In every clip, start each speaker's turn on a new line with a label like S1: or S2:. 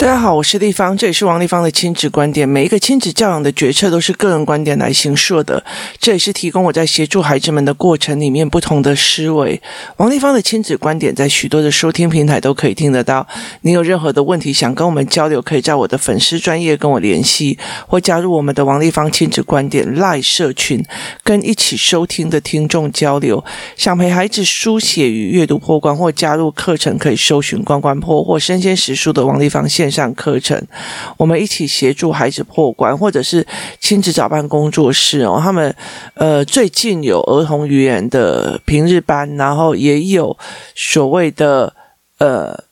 S1: 大家好，我是丽芳，这里是王丽芳的亲子观点。每一个亲子教养的决策都是个人观点来形塑的，这也是提供我在协助孩子们的过程里面不同的思维。王丽芳的亲子观点在许多的收听平台都可以听得到。你有任何的问题想跟我们交流，可以在我的粉丝专业跟我联系，或加入我们的王丽芳亲子观点 Live 社群，跟一起收听的听众交流。想陪孩子书写与阅读破关，或加入课程，可以搜寻关关破或生鲜时书的王丽芳线上课程，我们一起协助孩子破关，或者是亲子早班工作室哦。他们呃最近有儿童语言的平日班，然后也有所谓的呃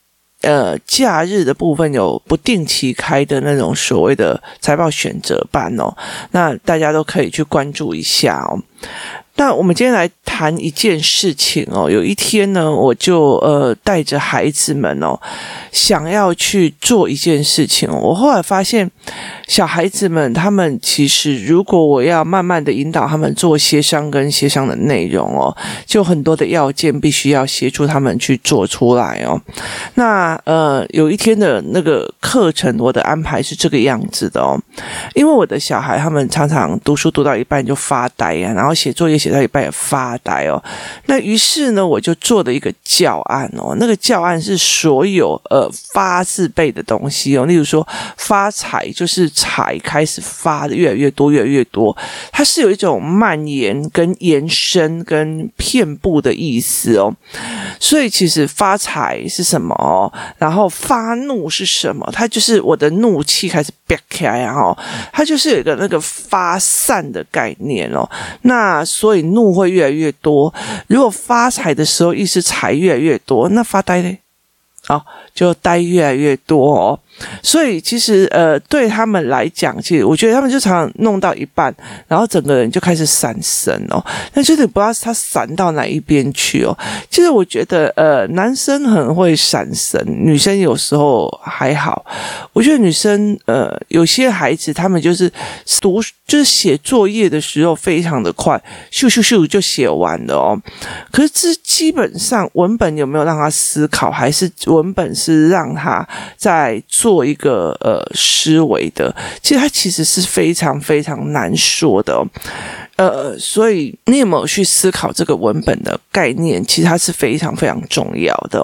S1: 呃假日的部分有不定期开的那种所谓的财报选择班哦。那大家都可以去关注一下哦。那我们今天来谈一件事情哦。有一天呢，我就呃带着孩子们哦，想要去做一件事情。我后来发现，小孩子们他们其实，如果我要慢慢的引导他们做协商跟协商的内容哦，就很多的要件必须要协助他们去做出来哦。那呃，有一天的那个课程，我的安排是这个样子的哦。因为我的小孩他们常常读书读到一半就发呆呀，然后写作业写。在一半也发呆哦，那于是呢，我就做了一个教案哦。那个教案是所有呃发字辈的东西哦，例如说发财就是财开始发的越来越多，越来越多，它是有一种蔓延跟延伸跟遍布的意思哦。所以其实发财是什么哦？然后发怒是什么？它就是我的怒气开始飙开！哦，它就是有一个那个发散的概念哦。那所以。怒会越来越多。如果发财的时候，意思财越来越多，那发呆呢？好，就呆越来越多哦。所以其实呃，对他们来讲，其实我觉得他们就常常弄到一半，然后整个人就开始闪神哦。那就是不知道他闪到哪一边去哦。其实我觉得呃，男生很会闪神，女生有时候还好。我觉得女生呃，有些孩子他们就是读就是写作业的时候非常的快，咻咻咻就写完了哦。可是这基本上文本有没有让他思考，还是文本是让他在做。做一个呃思维的，其实它其实是非常非常难说的，呃，所以你有没有去思考这个文本的概念？其实它是非常非常重要的。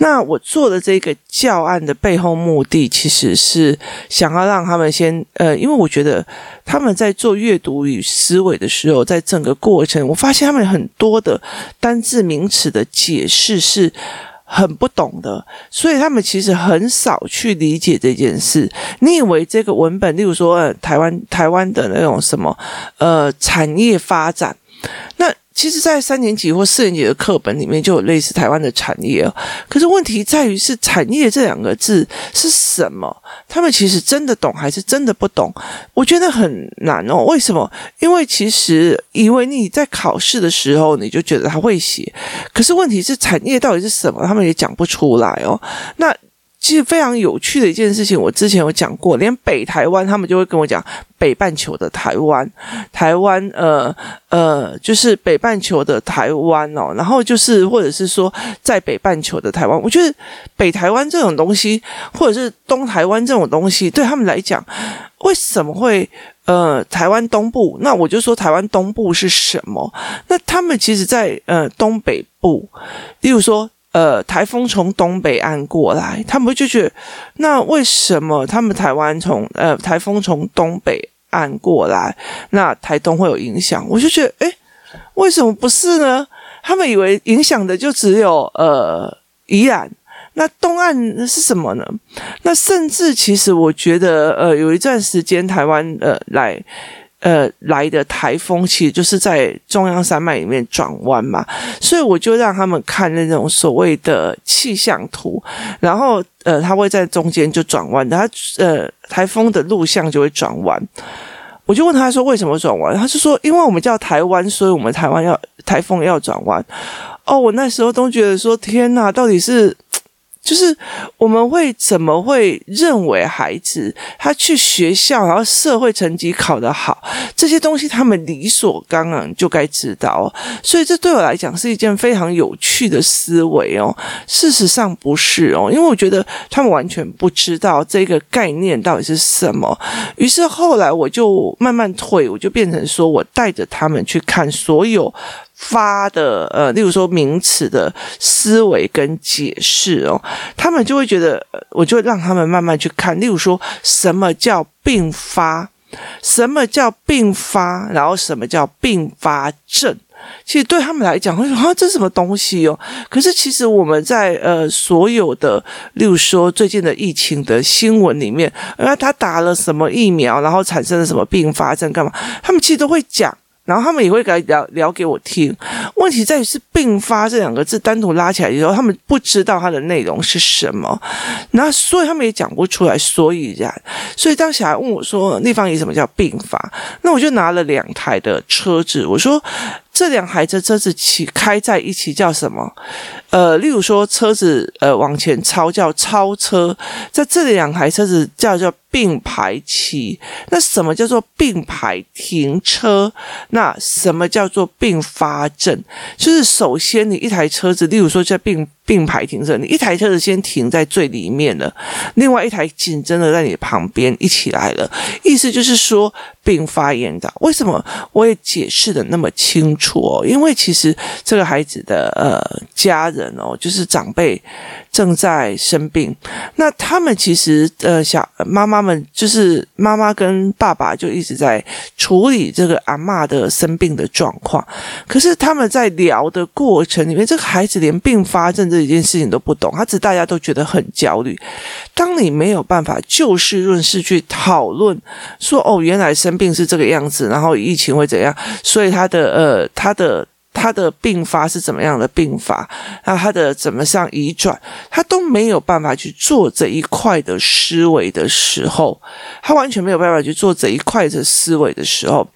S1: 那我做的这个教案的背后目的，其实是想要让他们先呃，因为我觉得他们在做阅读与思维的时候，在整个过程，我发现他们很多的单字名词的解释是。很不懂的，所以他们其实很少去理解这件事。你以为这个文本，例如说，呃，台湾台湾的那种什么，呃，产业发展，那。其实，在三年级或四年级的课本里面就有类似台湾的产业，可是问题在于是“产业”这两个字是什么？他们其实真的懂还是真的不懂？我觉得很难哦。为什么？因为其实以为你在考试的时候你就觉得他会写，可是问题是产业到底是什么？他们也讲不出来哦。那。其实非常有趣的一件事情，我之前有讲过，连北台湾他们就会跟我讲北半球的台湾，台湾呃呃，就是北半球的台湾哦，然后就是或者是说在北半球的台湾，我觉得北台湾这种东西，或者是东台湾这种东西，对他们来讲，为什么会呃台湾东部？那我就说台湾东部是什么？那他们其实在呃东北部，例如说。呃，台风从东北岸过来，他们就觉得，那为什么他们台湾从呃台风从东北岸过来，那台东会有影响？我就觉得，诶，为什么不是呢？他们以为影响的就只有呃宜兰，那东岸是什么呢？那甚至其实我觉得，呃，有一段时间台湾呃来。呃，来的台风其实就是在中央山脉里面转弯嘛，所以我就让他们看那种所谓的气象图，然后呃，它会在中间就转弯，它呃，台风的路向就会转弯。我就问他说为什么转弯，他是说因为我们叫台湾，所以我们台湾要台风要转弯。哦，我那时候都觉得说天哪，到底是。就是我们会怎么会认为孩子他去学校，然后社会成绩考得好，这些东西他们理所当然就该知道。所以这对我来讲是一件非常有趣的思维哦。事实上不是哦，因为我觉得他们完全不知道这个概念到底是什么。于是后来我就慢慢退，我就变成说我带着他们去看所有。发的呃，例如说名词的思维跟解释哦，他们就会觉得，我就让他们慢慢去看。例如说，什么叫并发？什么叫并发？然后什么叫并发症？其实对他们来讲，会说啊，这是什么东西哦？可是其实我们在呃所有的，例如说最近的疫情的新闻里面，呃，他打了什么疫苗，然后产生了什么并发症，干嘛？他们其实都会讲。然后他们也会来聊聊给我听，问题在于是“并发”这两个字单独拉起来的时候，他们不知道它的内容是什么，那所以他们也讲不出来所以然。所以当小孩问我说：“立方体什么叫并发？”那我就拿了两台的车子，我说。这两台车车子骑开在一起叫什么？呃，例如说车子呃往前超叫超车，在这里两台车子叫做并排骑。那什么叫做并排停车？那什么叫做并发症？就是首先你一台车子，例如说在并并排停车，你一台车子先停在最里面了，另外一台紧跟的在你旁边一起来了，意思就是说。并发炎的，为什么我也解释的那么清楚哦？因为其实这个孩子的呃家人哦，就是长辈正在生病，那他们其实呃小妈妈们就是妈妈跟爸爸就一直在处理这个阿嬷的生病的状况，可是他们在聊的过程里面，这个孩子连并发症这这件事情都不懂，他只大家都觉得很焦虑。当你没有办法就事论事去讨论说哦，原来生病是这个样子，然后疫情会怎样？所以他的呃，他的他的病发是怎么样的病发？那他的怎么像移转？他都没有办法去做这一块的思维的时候，他完全没有办法去做这一块的思维的时候，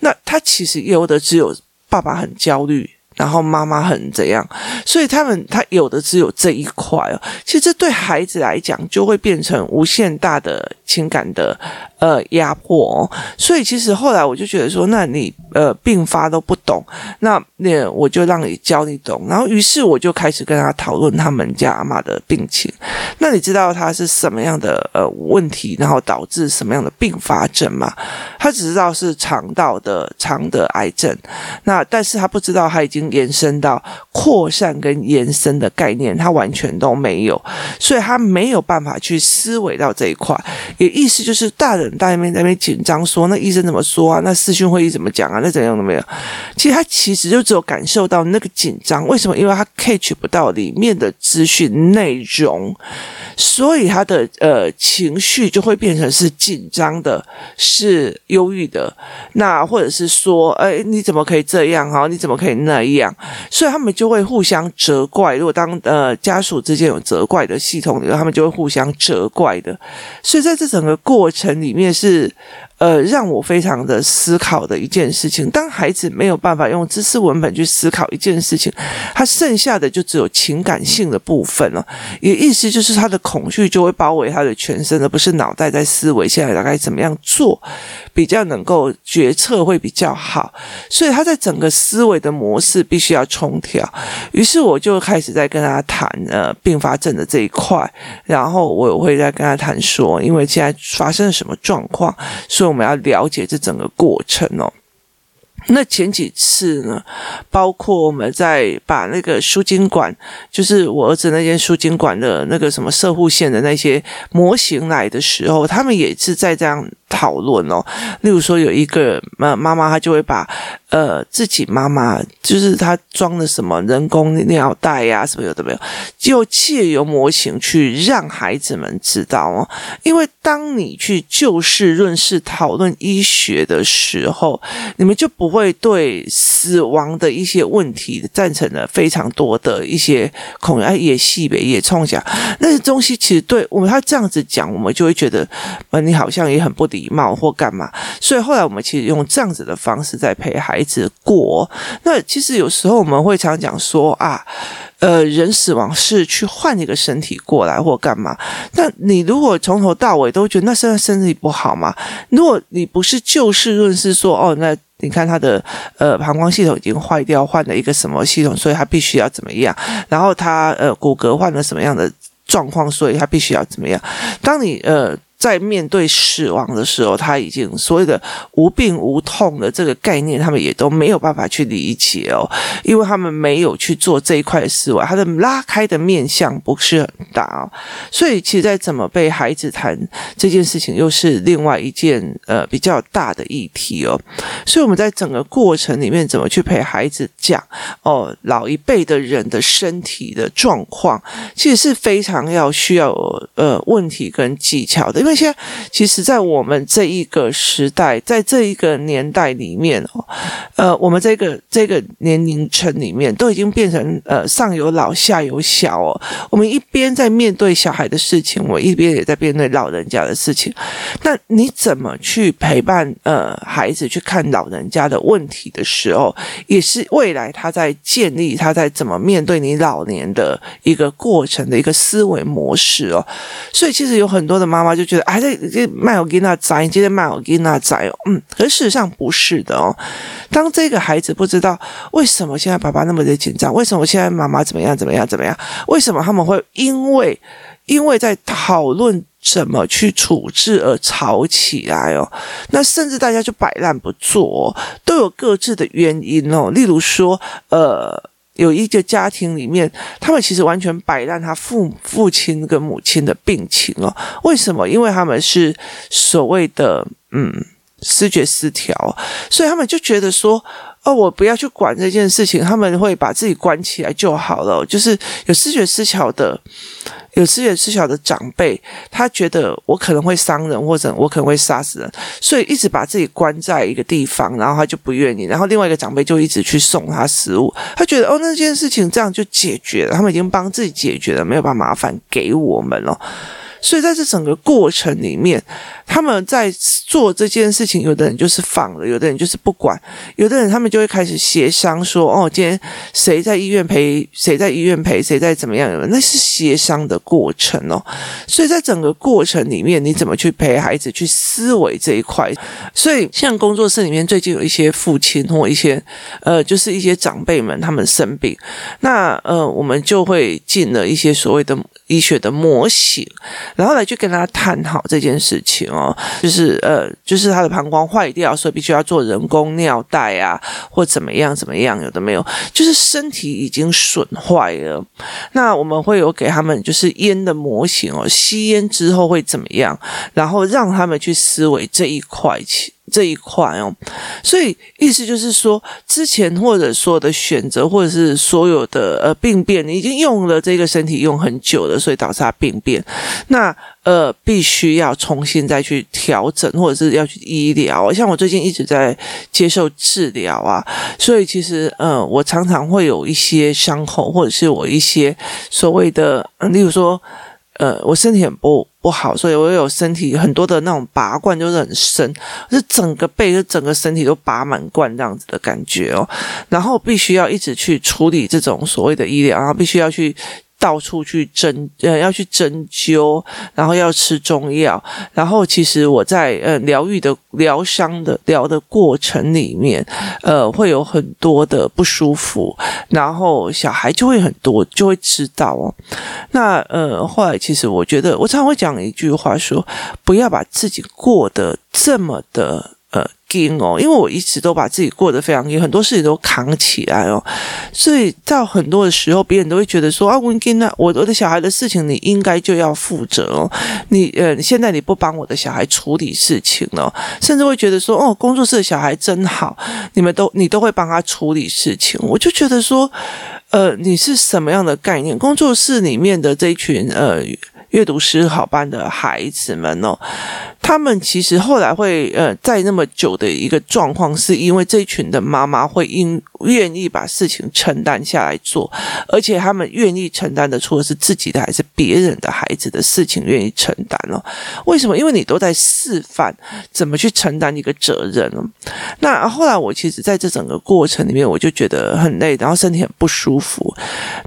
S1: 那他其实有的只有爸爸很焦虑。然后妈妈很怎样，所以他们他有的只有这一块哦。其实这对孩子来讲，就会变成无限大的情感的呃压迫哦。所以其实后来我就觉得说，那你呃并发都不懂，那那我就让你教你懂。然后于是我就开始跟他讨论他们家阿妈的病情。那你知道他是什么样的呃问题，然后导致什么样的并发症吗？他只知道是肠道的肠的癌症，那但是他不知道他已经。延伸到扩散跟延伸的概念，他完全都没有，所以他没有办法去思维到这一块。也意思就是，大人大那边在那边紧张说，那医生怎么说啊？那视讯会议怎么讲啊？那怎样都没有。其实他其实就只有感受到那个紧张。为什么？因为他 catch 不到里面的资讯内容，所以他的呃情绪就会变成是紧张的，是忧郁的。那或者是说，哎，你怎么可以这样哈？你怎么可以那样？样，所以他们就会互相责怪。如果当呃家属之间有责怪的系统里，他们就会互相责怪的。所以在这整个过程里面是。呃，让我非常的思考的一件事情。当孩子没有办法用知识文本去思考一件事情，他剩下的就只有情感性的部分了。也意思就是他的恐惧就会包围他的全身，而不是脑袋在思维现在大概怎么样做比较能够决策会比较好。所以他在整个思维的模式必须要重调。于是我就开始在跟他谈呃并发症的这一块，然后我会再跟他谈说，因为现在发生了什么状况，所我们要了解这整个过程哦。那前几次呢，包括我们在把那个输精管，就是我儿子那间输精管的那个什么射护线的那些模型来的时候，他们也是在这样。讨论哦，例如说有一个妈妈妈，她就会把呃自己妈妈，就是她装的什么人工尿袋呀、啊，什么有的没有，就借由模型去让孩子们知道哦。因为当你去就事论事讨论医学的时候，你们就不会对死亡的一些问题赞成了非常多的一些恐惧，也细微也冲讲那些东西，其实对我们他这样子讲，我们就会觉得，呃，你好像也很不。礼貌或干嘛。所以后来我们其实用这样子的方式在陪孩子过。那其实有时候我们会常讲说啊。呃，人死亡是去换一个身体过来或干嘛？那你如果从头到尾都觉得那现在身体不好吗？如果你不是就事论事说哦，那你看他的呃膀胱系统已经坏掉，换了一个什么系统，所以他必须要怎么样？然后他呃骨骼换了什么样的状况，所以他必须要怎么样？当你呃。在面对死亡的时候，他已经所谓的无病无痛的这个概念，他们也都没有办法去理解哦，因为他们没有去做这一块的思维，他的拉开的面向不是很大哦，所以其实在怎么被孩子谈这件事情，又是另外一件呃比较大的议题哦。所以我们在整个过程里面，怎么去陪孩子讲哦，老一辈的人的身体的状况，其实是非常要需要呃问题跟技巧的。因为现在，其实，在我们这一个时代，在这一个年代里面哦，呃，我们这个这个年龄层里面，都已经变成呃上有老下有小哦。我们一边在面对小孩的事情，我一边也在面对老人家的事情。那你怎么去陪伴呃孩子去看老人家的问题的时候，也是未来他在建立他在怎么面对你老年的一个过程的一个思维模式哦。所以，其实有很多的妈妈就觉得。还在这卖我给那仔，今天卖我给那仔哦，嗯，可是事实上不是的哦。当这个孩子不知道为什么现在爸爸那么的紧张，为什么现在妈妈怎么样怎么样怎么样，为什么他们会因为因为在讨论怎么去处置而吵起来哦？那甚至大家就摆烂不做，都有各自的原因哦。例如说，呃。有一个家庭里面，他们其实完全摆烂他父父亲跟母亲的病情哦。为什么？因为他们是所谓的嗯思觉失调，所以他们就觉得说。哦，我不要去管这件事情，他们会把自己关起来就好了。就是有视觉失调的，有视觉失调的长辈，他觉得我可能会伤人，或者我可能会杀死人，所以一直把自己关在一个地方，然后他就不愿意。然后另外一个长辈就一直去送他食物，他觉得哦，那件事情这样就解决了，他们已经帮自己解决了，没有把麻烦给我们了。所以在这整个过程里面，他们在做这件事情，有的人就是放了，有的人就是不管，有的人他们就会开始协商说：“哦，今天谁在医院陪，谁在医院陪，谁在怎么样？”那是协商的过程哦。所以在整个过程里面，你怎么去陪孩子去思维这一块？所以像工作室里面最近有一些父亲或一些呃，就是一些长辈们他们生病，那呃，我们就会进了一些所谓的医学的模型。然后来去跟他探讨这件事情哦，就是呃，就是他的膀胱坏掉，所以必须要做人工尿袋啊，或怎么样怎么样，有的没有，就是身体已经损坏了。那我们会有给他们就是烟的模型哦，吸烟之后会怎么样，然后让他们去思维这一块去。这一块哦，所以意思就是说，之前或者说的选择，或者是所有的呃病变，你已经用了这个身体用很久了，所以导致它病变。那呃，必须要重新再去调整，或者是要去医疗。像我最近一直在接受治疗啊，所以其实呃，我常常会有一些伤口，或者是我一些所谓的，例如说。呃，我身体很不不好，所以我有身体很多的那种拔罐，就是很深，就整个背，就整个身体都拔满罐这样子的感觉哦。然后必须要一直去处理这种所谓的医疗，然后必须要去。到处去针呃，要去针灸，然后要吃中药，然后其实我在呃疗愈的疗伤的疗的过程里面，呃会有很多的不舒服，然后小孩就会很多就会知道哦。那呃后来其实我觉得我常常会讲一句话说，不要把自己过得这么的。呃，紧哦，因为我一直都把自己过得非常紧，很多事情都扛起来哦，所以到很多的时候，别人都会觉得说啊，文金啊，我我的小孩的事情，你应该就要负责哦，你呃，现在你不帮我的小孩处理事情了，甚至会觉得说，哦，工作室的小孩真好，你们都你都会帮他处理事情，我就觉得说，呃，你是什么样的概念？工作室里面的这一群呃。阅读师好班的孩子们哦，他们其实后来会呃，在那么久的一个状况，是因为这群的妈妈会因愿意把事情承担下来做，而且他们愿意承担的，除了是自己的还是别人的孩子的事情，愿意承担哦。为什么？因为你都在示范怎么去承担一个责任哦。那后来我其实在这整个过程里面，我就觉得很累，然后身体很不舒服。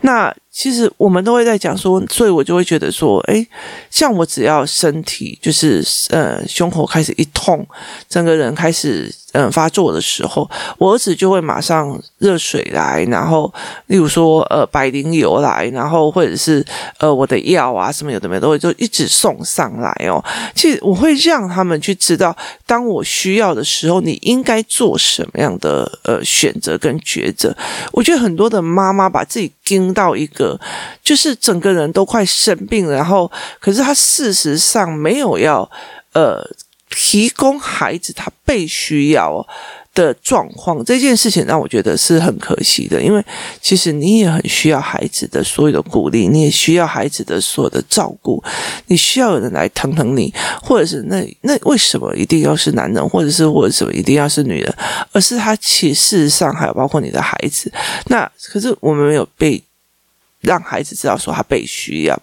S1: 那其实我们都会在讲说，所以我就会觉得说，哎，像我只要身体就是呃胸口开始一痛，整个人开始。嗯，发作的时候，我儿子就会马上热水来，然后例如说呃百灵油来，然后或者是呃我的药啊什么有的没有都会就一直送上来哦。其实我会让他们去知道，当我需要的时候，你应该做什么样的呃选择跟抉择。我觉得很多的妈妈把自己盯到一个，就是整个人都快生病，然后可是他事实上没有要呃。提供孩子他被需要的状况，这件事情让我觉得是很可惜的，因为其实你也很需要孩子的所有的鼓励，你也需要孩子的所有的照顾，你需要有人来疼疼你，或者是那那为什么一定要是男人，或者是或者什么一定要是女人，而是他其实事实上还有包括你的孩子，那可是我们没有被。让孩子知道说他被需要，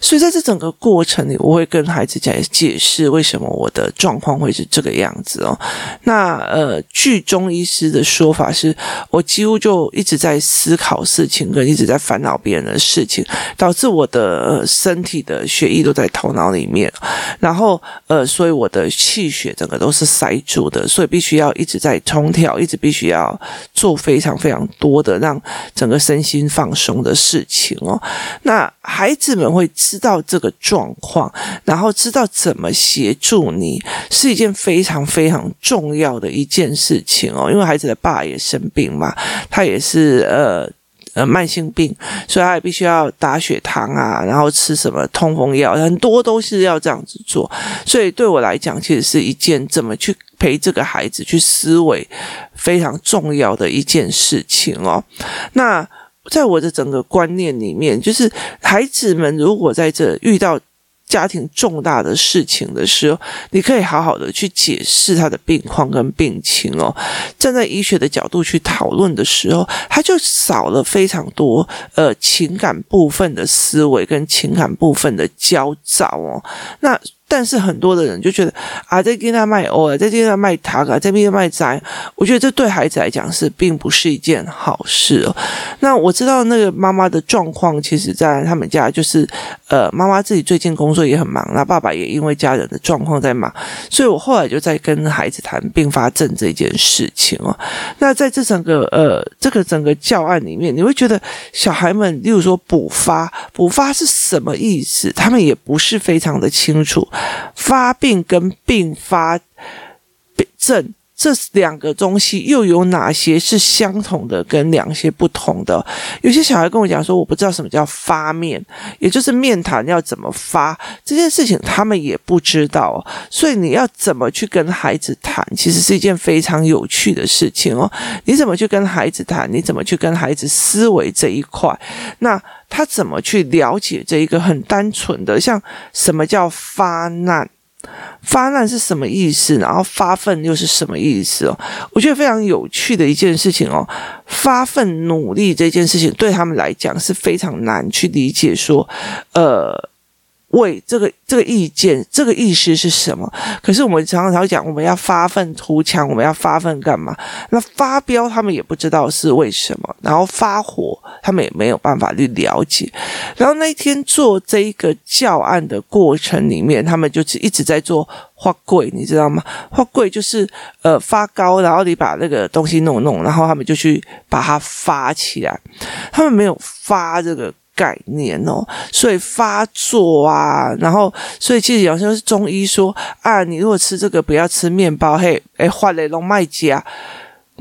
S1: 所以在这整个过程里，我会跟孩子讲解释为什么我的状况会是这个样子哦。那呃，据中医师的说法是，我几乎就一直在思考事情，跟一直在烦恼别人的事情，导致我的身体的血液都在头脑里面，然后呃，所以我的气血整个都是塞住的，所以必须要一直在通调，一直必须要做非常非常多的让整个身心放松的事情。情哦，那孩子们会知道这个状况，然后知道怎么协助你，是一件非常非常重要的一件事情哦。因为孩子的爸也生病嘛，他也是呃呃慢性病，所以他也必须要打血糖啊，然后吃什么痛风药，很多都是要这样子做。所以对我来讲，其实是一件怎么去陪这个孩子去思维非常重要的一件事情哦。那。在我的整个观念里面，就是孩子们如果在这遇到家庭重大的事情的时候，你可以好好的去解释他的病况跟病情哦。站在医学的角度去讨论的时候，他就少了非常多呃情感部分的思维跟情感部分的焦躁哦。那。但是很多的人就觉得啊，在跟他卖欧，在跟他卖塔卡，在跟他卖斋，我觉得这对孩子来讲是并不是一件好事哦。那我知道那个妈妈的状况，其实在他们家就是，呃，妈妈自己最近工作也很忙，那爸爸也因为家人的状况在忙，所以我后来就在跟孩子谈并发症这件事情哦。那在这整个呃这个整个教案里面，你会觉得小孩们，例如说补发，补发是什么意思？他们也不是非常的清楚。发病跟并发症这两个东西又有哪些是相同的，跟两些不同的？有些小孩跟我讲说，我不知道什么叫发面，也就是面谈要怎么发这件事情，他们也不知道。所以你要怎么去跟孩子谈，其实是一件非常有趣的事情哦。你怎么去跟孩子谈？你怎么去跟孩子思维这一块？那。他怎么去了解这一个很单纯的，像什么叫发难？发难是什么意思？然后发奋又是什么意思哦？我觉得非常有趣的一件事情哦。发奋努力这件事情对他们来讲是非常难去理解，说，呃。为这个这个意见，这个意思是什么？可是我们常常讲，我们要发愤图强，我们要发愤干嘛？那发飙他们也不知道是为什么，然后发火他们也没有办法去了解。然后那一天做这一个教案的过程里面，他们就是一直在做发柜，你知道吗？发柜就是呃发糕，然后你把那个东西弄弄，然后他们就去把它发起来。他们没有发这个。概念哦，所以发作啊，然后所以其实有时候是中医说啊，你如果吃这个不要吃面包，嘿，哎，换雷龙麦家，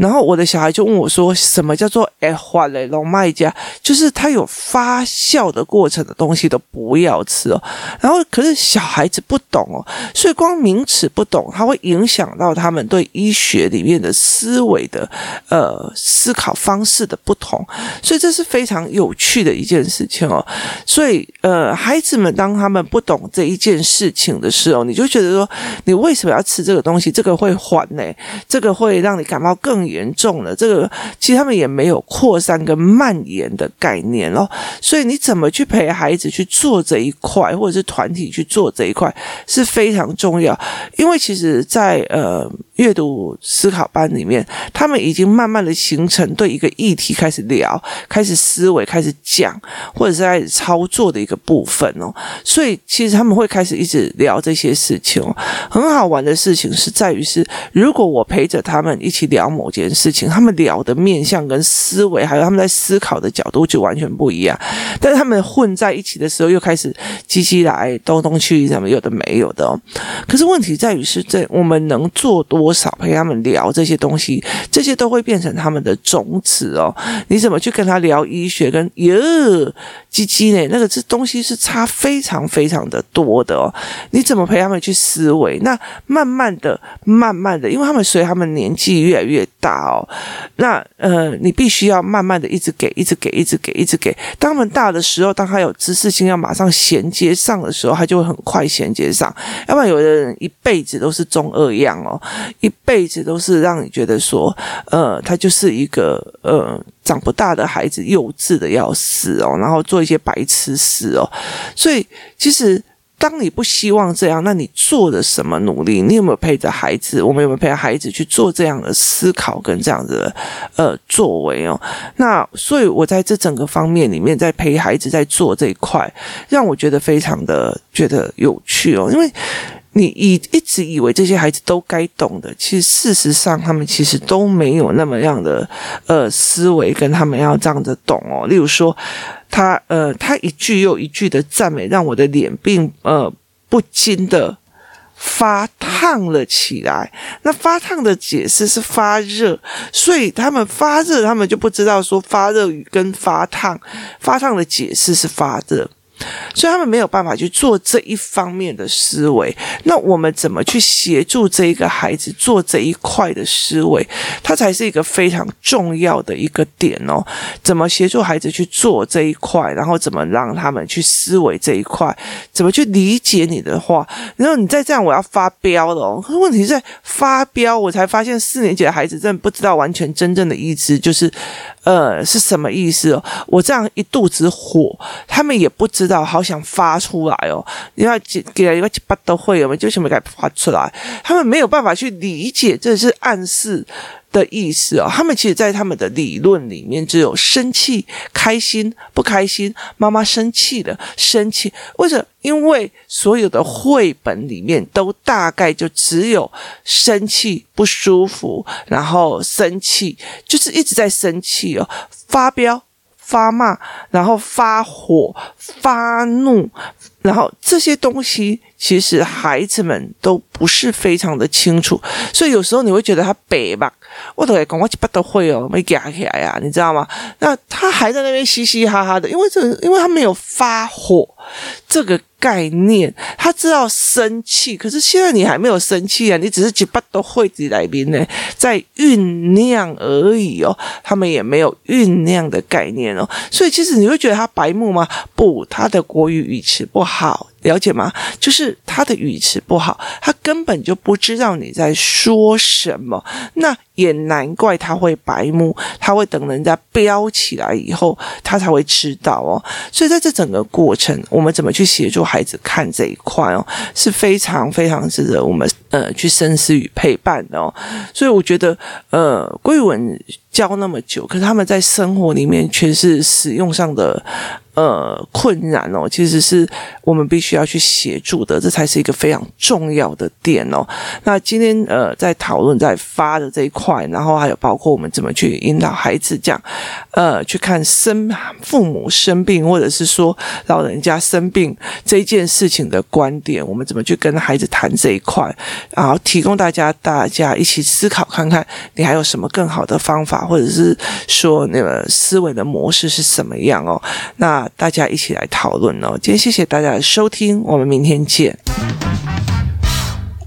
S1: 然后我的小孩就问我说：“什么叫做哎花嘞龙麦家？就是他有发酵的过程的东西都不要吃哦。”然后可是小孩子不懂哦，所以光名词不懂，它会影响到他们对医学里面的思维的呃思考方式的不同，所以这是非常有趣的一件事情哦。所以呃，孩子们当他们不懂这一件事情的时候，你就觉得说，你为什么要吃这个东西？这个会缓呢？这个会让你感冒更严重了。这个其实他们也没有扩散跟蔓延的概念哦。所以你怎么去陪孩子去做这一块，或者是团体去做这一块是非常重要。因为其实在，呃阅读思考班里面，他们已经慢慢的形成对一个议题开始聊、开始思维、开始讲，或者是开始操作的一个部分哦。所以其实他们会开始一直聊这些事情哦。很好玩的事情是在于是，如果我陪着他们一起聊某件事情，他们聊的面向跟思维，还有他们在思考的角度就完全不一样。但是他们混在一起的时候，又开始叽叽来、东东去，什么有的没有的哦。可是问题在于是，这我们能做多少陪他们聊这些东西，这些都会变成他们的种子哦。你怎么去跟他聊医学跟哟叽叽呢？那个这东西是差非常非常的多的哦。你怎么陪他们去思维？那慢慢的、慢慢的，因为他们随他们年纪越来越大哦，那呃，你必须要慢慢的一直给、一直给、一直给、一直给。当他们大的时候，当他有知识性要马上衔接上的时候，他就会很快衔接上。要不然，有的人一辈子都是中二样哦，一辈子都是让你觉得说，呃，他就是一个呃长不大的孩子，幼稚的要死哦，然后做一些白痴事哦。所以，其实。当你不希望这样，那你做了什么努力？你有没有陪着孩子？我们有没有陪着孩子去做这样的思考跟这样的呃作为哦？那所以，我在这整个方面里面，在陪孩子在做这一块，让我觉得非常的觉得有趣哦，因为。你以一直以为这些孩子都该懂的，其实事实上他们其实都没有那么样的呃思维，跟他们要这样子懂哦。例如说，他呃他一句又一句的赞美，让我的脸并呃不禁的发烫了起来。那发烫的解释是发热，所以他们发热，他们就不知道说发热与跟发烫，发烫的解释是发热。所以他们没有办法去做这一方面的思维，那我们怎么去协助这一个孩子做这一块的思维？它才是一个非常重要的一个点哦。怎么协助孩子去做这一块，然后怎么让他们去思维这一块？怎么去理解你的话？然后你再这样，我要发飙了哦。问题是在发飙，我才发现四年级的孩子真的不知道完全真正的意思，就是呃是什么意思哦。我这样一肚子火，他们也不知道。好想发出来哦！因为给了一个七八都会，我们就什么给发出来？他们没有办法去理解，这是暗示的意思哦。他们其实，在他们的理论里面，只有生气、开心、不开心。妈妈生气了，生气。为什么？因为所有的绘本里面都大概就只有生气、不舒服，然后生气，就是一直在生气哦，发飙。发骂，然后发火、发怒，然后这些东西，其实孩子们都不是非常的清楚，所以有时候你会觉得他北吧，我都会讲，我就不都会哦，没夹起来呀，你知道吗？那他还在那边嘻嘻哈哈的，因为这，因为他没有发火这个。概念，他知道生气，可是现在你还没有生气啊，你只是几把都会子来宾呢，在酝酿而已哦，他们也没有酝酿的概念哦，所以其实你会觉得他白目吗？不，他的国语语词不好。了解吗？就是他的语词不好，他根本就不知道你在说什么。那也难怪他会白目，他会等人家飙起来以后，他才会知道哦。所以在这整个过程，我们怎么去协助孩子看这一块哦，是非常非常值得我们呃去深思与陪伴哦。所以我觉得呃，国语文教那么久，可是他们在生活里面却是使用上的。呃，困难哦，其实是我们必须要去协助的，这才是一个非常重要的点哦。那今天呃，在讨论在发的这一块，然后还有包括我们怎么去引导孩子这样，呃，去看生父母生病，或者是说老人家生病这件事情的观点，我们怎么去跟孩子谈这一块？然后提供大家大家一起思考看看，你还有什么更好的方法，或者是说那个思维的模式是什么样哦？那大家一起来讨论哦。今天谢谢大家的收听，我们明天见。